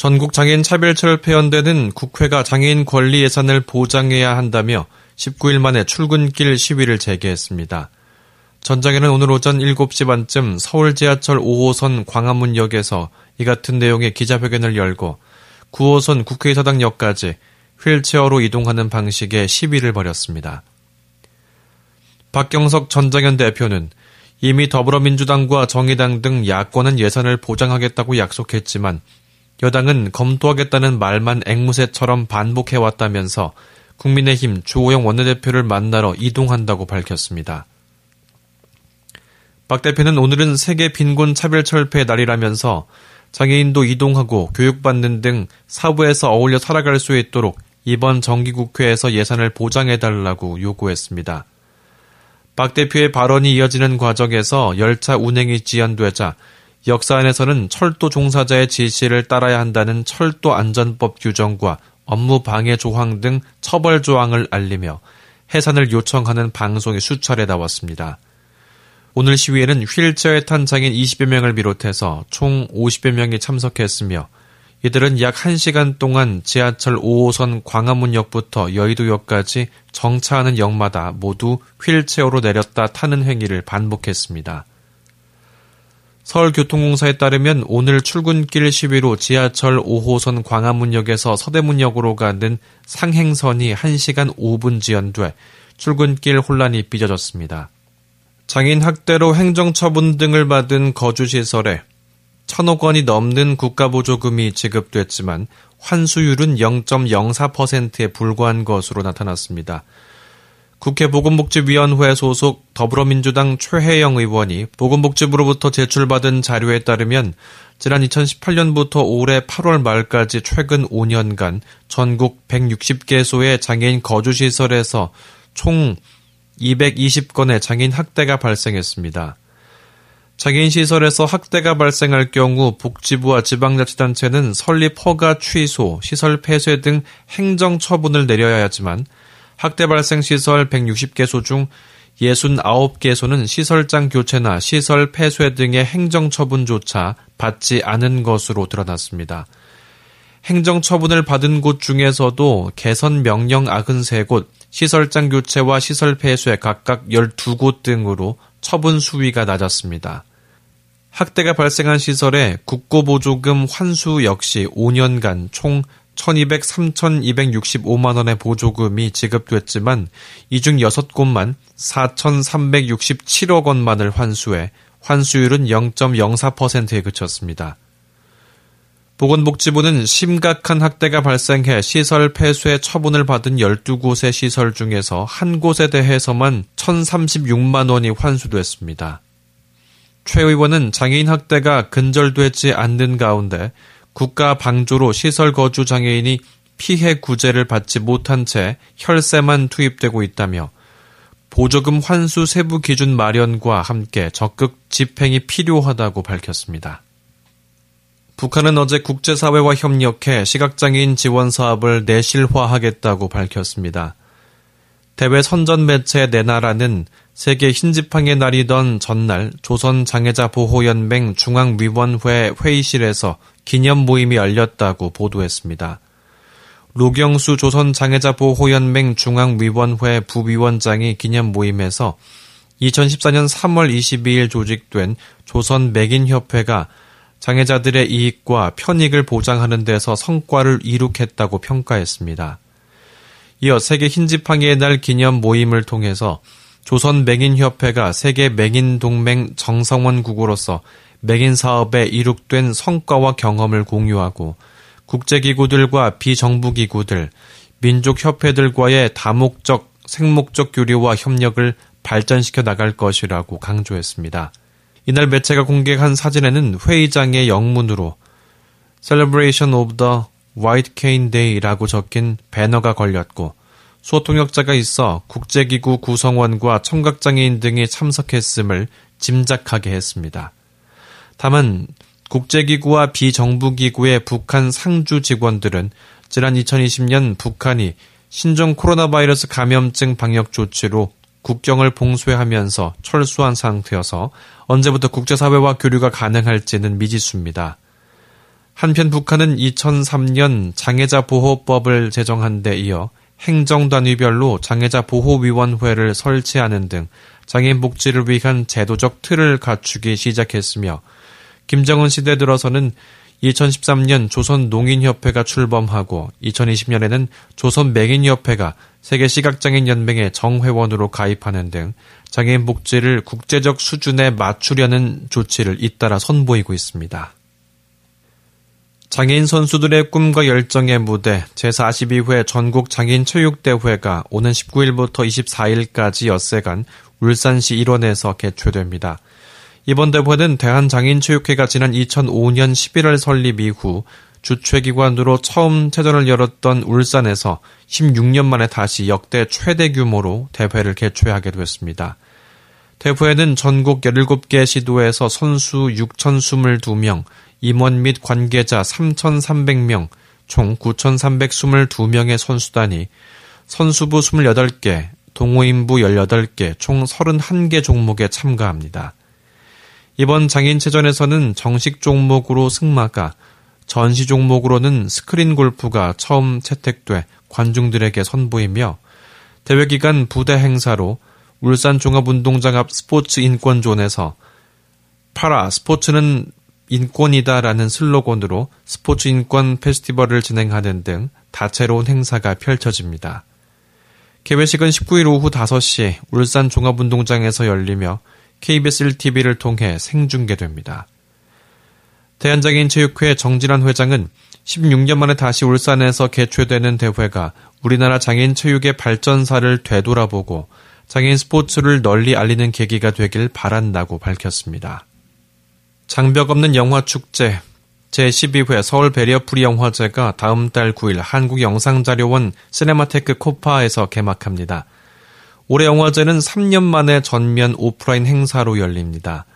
전국 장애인 차별철 폐연대는 국회가 장애인 권리 예산을 보장해야 한다며 19일 만에 출근길 시위를 재개했습니다. 전장에는 오늘 오전 7시 반쯤 서울 지하철 5호선 광화문역에서 이 같은 내용의 기자회견을 열고 9호선 국회의사당역까지 휠체어로 이동하는 방식의 시위를 벌였습니다. 박경석 전장현 대표는 이미 더불어민주당과 정의당 등 야권은 예산을 보장하겠다고 약속했지만 여당은 검토하겠다는 말만 앵무새처럼 반복해왔다면서 국민의힘 주호영 원내대표를 만나러 이동한다고 밝혔습니다. 박 대표는 오늘은 세계 빈곤 차별 철폐 날이라면서 장애인도 이동하고 교육받는 등 사부에서 어울려 살아갈 수 있도록 이번 정기국회에서 예산을 보장해달라고 요구했습니다. 박 대표의 발언이 이어지는 과정에서 열차 운행이 지연되자 역사 안에서는 철도 종사자의 지시를 따라야 한다는 철도 안전법 규정과 업무 방해 조항 등 처벌 조항을 알리며 해산을 요청하는 방송이 수차례 나왔습니다. 오늘 시위에는 휠체어에 탄 장인 20여 명을 비롯해서 총 50여 명이 참석했으며 이들은 약 1시간 동안 지하철 5호선 광화문역부터 여의도역까지 정차하는 역마다 모두 휠체어로 내렸다 타는 행위를 반복했습니다. 서울교통공사에 따르면 오늘 출근길 시위로 지하철 5호선 광화문역에서 서대문역으로 가는 상행선이 1시간 5분 지연돼 출근길 혼란이 빚어졌습니다. 장인 학대로 행정처분 등을 받은 거주시설에 천억 원이 넘는 국가보조금이 지급됐지만 환수율은 0.04%에 불과한 것으로 나타났습니다. 국회 보건복지위원회 소속 더불어민주당 최혜영 의원이 보건복지부로부터 제출받은 자료에 따르면 지난 2018년부터 올해 8월 말까지 최근 5년간 전국 160개소의 장애인 거주시설에서 총 220건의 장애인 학대가 발생했습니다. 장애인 시설에서 학대가 발생할 경우 복지부와 지방자치단체는 설립 허가 취소, 시설 폐쇄 등 행정 처분을 내려야 하지만 학대 발생 시설 160개소 중 69개소는 시설장 교체나 시설 폐쇄 등의 행정 처분조차 받지 않은 것으로 드러났습니다. 행정 처분을 받은 곳 중에서도 개선 명령 93곳, 시설장 교체와 시설 폐쇄 각각 12곳 등으로 처분 수위가 낮았습니다. 학대가 발생한 시설에 국고보조금 환수 역시 5년간 총 1200, 3265만 원의 보조금이 지급됐지만 이 중 6곳만 4367억 원만을 환수해 환수율은 0.04%에 그쳤습니다. 보건복지부는 심각한 학대가 발생해 시설 폐쇄 처분을 받은 12곳의 시설 중에서 한 곳에 대해서만 1036만 원이 환수됐습니다. 최 의원은 장애인 학대가 근절되지 않는 가운데 국가 방조로 시설 거주 장애인이 피해 구제를 받지 못한 채 혈세만 투입되고 있다며 보조금 환수 세부 기준 마련과 함께 적극 집행이 필요하다고 밝혔습니다. 북한은 어제 국제사회와 협력해 시각장애인 지원 사업을 내실화하겠다고 밝혔습니다. 대외 선전 매체 내나라는 세계 흰지팡의 날이던 전날 조선장애자보호연맹 중앙위원회 회의실에서 기념 모임이 열렸다고 보도했습니다. 로경수 조선장애자보호연맹 중앙위원회 부위원장이 기념 모임에서 2014년 3월 22일 조직된 조선 맥인협회가 장애자들의 이익과 편익을 보장하는 데서 성과를 이룩했다고 평가했습니다. 이어 세계 흰지팡이의 날 기념 모임을 통해서 조선 맹인협회가 세계 맹인동맹 정성원 국으로서 맹인 사업에 이룩된 성과와 경험을 공유하고 국제기구들과 비정부기구들, 민족협회들과의 다목적, 생목적 교류와 협력을 발전시켜 나갈 것이라고 강조했습니다. 이날 매체가 공개한 사진에는 회의장의 영문으로 Celebration of the White Cane Day라고 적힌 배너가 걸렸고 소통역자가 있어 국제기구 구성원과 청각장애인 등이 참석했음을 짐작하게 했습니다. 다만 국제기구와 비정부기구의 북한 상주 직원들은 지난 2020년 북한이 신종 코로나 바이러스 감염증 방역 조치로 국경을 봉쇄하면서 철수한 상태여서 언제부터 국제사회와 교류가 가능할지는 미지수입니다. 한편 북한은 2003년 장애자 보호법을 제정한 데 이어 행정단위별로 장애자 보호위원회를 설치하는 등 장애인 복지를 위한 제도적 틀을 갖추기 시작했으며 김정은 시대 들어서는 2013년 조선 농인협회가 출범하고 2020년에는 조선 맹인협회가 세계 시각장애인 연맹의 정회원으로 가입하는 등 장애인 복지를 국제적 수준에 맞추려는 조치를 잇따라 선보이고 있습니다. 장애인 선수들의 꿈과 열정의 무대 제42회 전국 장애인 체육대회가 오는 19일부터 24일까지 엿새간 울산시 일원에서 개최됩니다. 이번 대회는 대한장애인체육회가 지난 2005년 11월 설립 이후 주최기관으로 처음 체전을 열었던 울산에서 16년 만에 다시 역대 최대 규모로 대회를 개최하게 됐습니다. 대회에는 전국 17개 시도에서 선수 6,022명, 임원 및 관계자 3,300명, 총 9,322명의 선수단이 선수부 28개, 동호인부 18개, 총 31개 종목에 참가합니다. 이번 장애인체전에서는 정식 종목으로 승마가, 전시 종목으로는 스크린 골프가 처음 채택돼 관중들에게 선보이며 대회 기간 부대 행사로 울산 종합운동장 앞 스포츠 인권존에서 para 스포츠는 인권이다라는 슬로건으로 스포츠 인권 페스티벌을 진행하는 등 다채로운 행사가 펼쳐집니다. 개회식은 19일 오후 5시 울산 종합운동장에서 열리며 KBS 1TV를 통해 생중계됩니다. 대한장애인 체육회 정진완 회장은 16년 만에 다시 울산에서 개최되는 대회가 우리나라 장애인 체육의 발전사를 되돌아보고 장애인 스포츠를 널리 알리는 계기가 되길 바란다고 밝혔습니다. 장벽 없는 영화 축제 제12회 서울 베리어프리 영화제가 다음 달 9일 한국영상자료원 시네마테크 KOFA에서 개막합니다. 올해 영화제는 3년 만에 전면 오프라인 행사로 열립니다.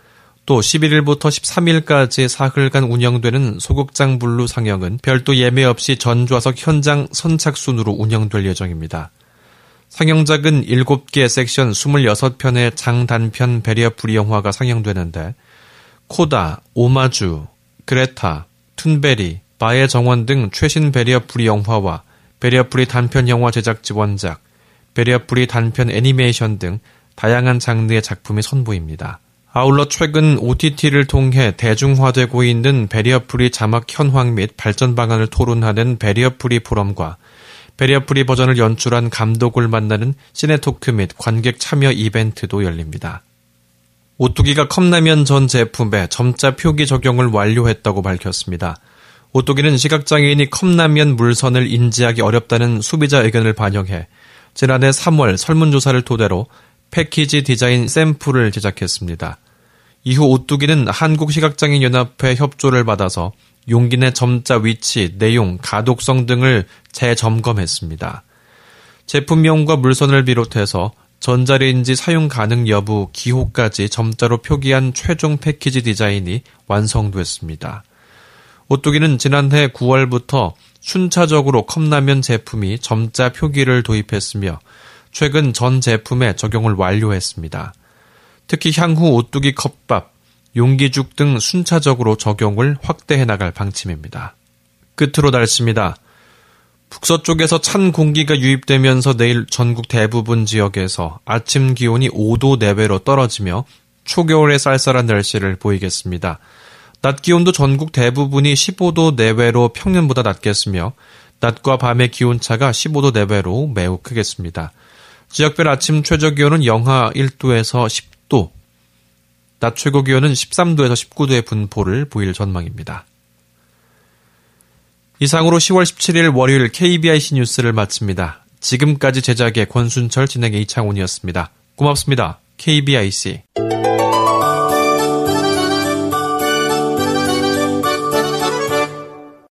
또 11일부터 13일까지 사흘간 운영되는 소극장 블루 상영은 별도 예매 없이 전좌석 현장 선착순으로 운영될 예정입니다. 상영작은 7개 섹션 26편의 장단편 베리어프리 영화가 상영되는데 코다, 오마주, 그레타, 툰베리, 바의 정원 등 최신 베리어프리 영화와 베리어프리 단편 영화 제작 지원작, 베리어프리 단편 애니메이션 등 다양한 장르의 작품이 선보입니다. 아울러 최근 OTT를 통해 대중화되고 있는 베리어프리 자막 현황 및 발전 방안을 토론하는 베리어프리 포럼과 베리어프리 버전을 연출한 감독을 만나는 시네토크 및 관객 참여 이벤트도 열립니다. 오뚜기가 컵라면 전 제품에 점자 표기 적용을 완료했다고 밝혔습니다. 오뚜기는 시각장애인이 컵라면 물선을 인지하기 어렵다는 소비자 의견을 반영해 지난해 3월 설문조사를 토대로 패키지 디자인 샘플을 제작했습니다. 이후 오뚜기는 한국시각장애인연합회 협조를 받아서 용기 내 점자 위치, 내용, 가독성 등을 재점검했습니다. 제품명과 물선을 비롯해서 전자레인지 사용 가능 여부, 기호까지 점자로 표기한 최종 패키지 디자인이 완성됐습니다. 오뚜기는 지난해 9월부터 순차적으로 컵라면 제품이 점자 표기를 도입했으며 최근 전 제품에 적용을 완료했습니다. 특히 향후 오뚜기 컵밥, 용기죽 등 순차적으로 적용을 확대해 나갈 방침입니다. 끝으로 날씨입니다. 북서쪽에서 찬 공기가 유입되면서 내일 전국 대부분 지역에서 아침 기온이 5도 내외로 떨어지며 초겨울의 쌀쌀한 날씨를 보이겠습니다. 낮 기온도 전국 대부분이 15도 내외로 평년보다 낮겠으며 낮과 밤의 기온차가 15도 내외로 매우 크겠습니다. 지역별 아침 최저 기온은 영하 1도에서 10도, 낮 최고 기온은 13도에서 19도의 분포를 보일 전망입니다. 이상으로 10월 17일 월요일 KBIC 뉴스를 마칩니다. 지금까지 제작의 권순철 진행의 이창훈이었습니다. 고맙습니다. KBIC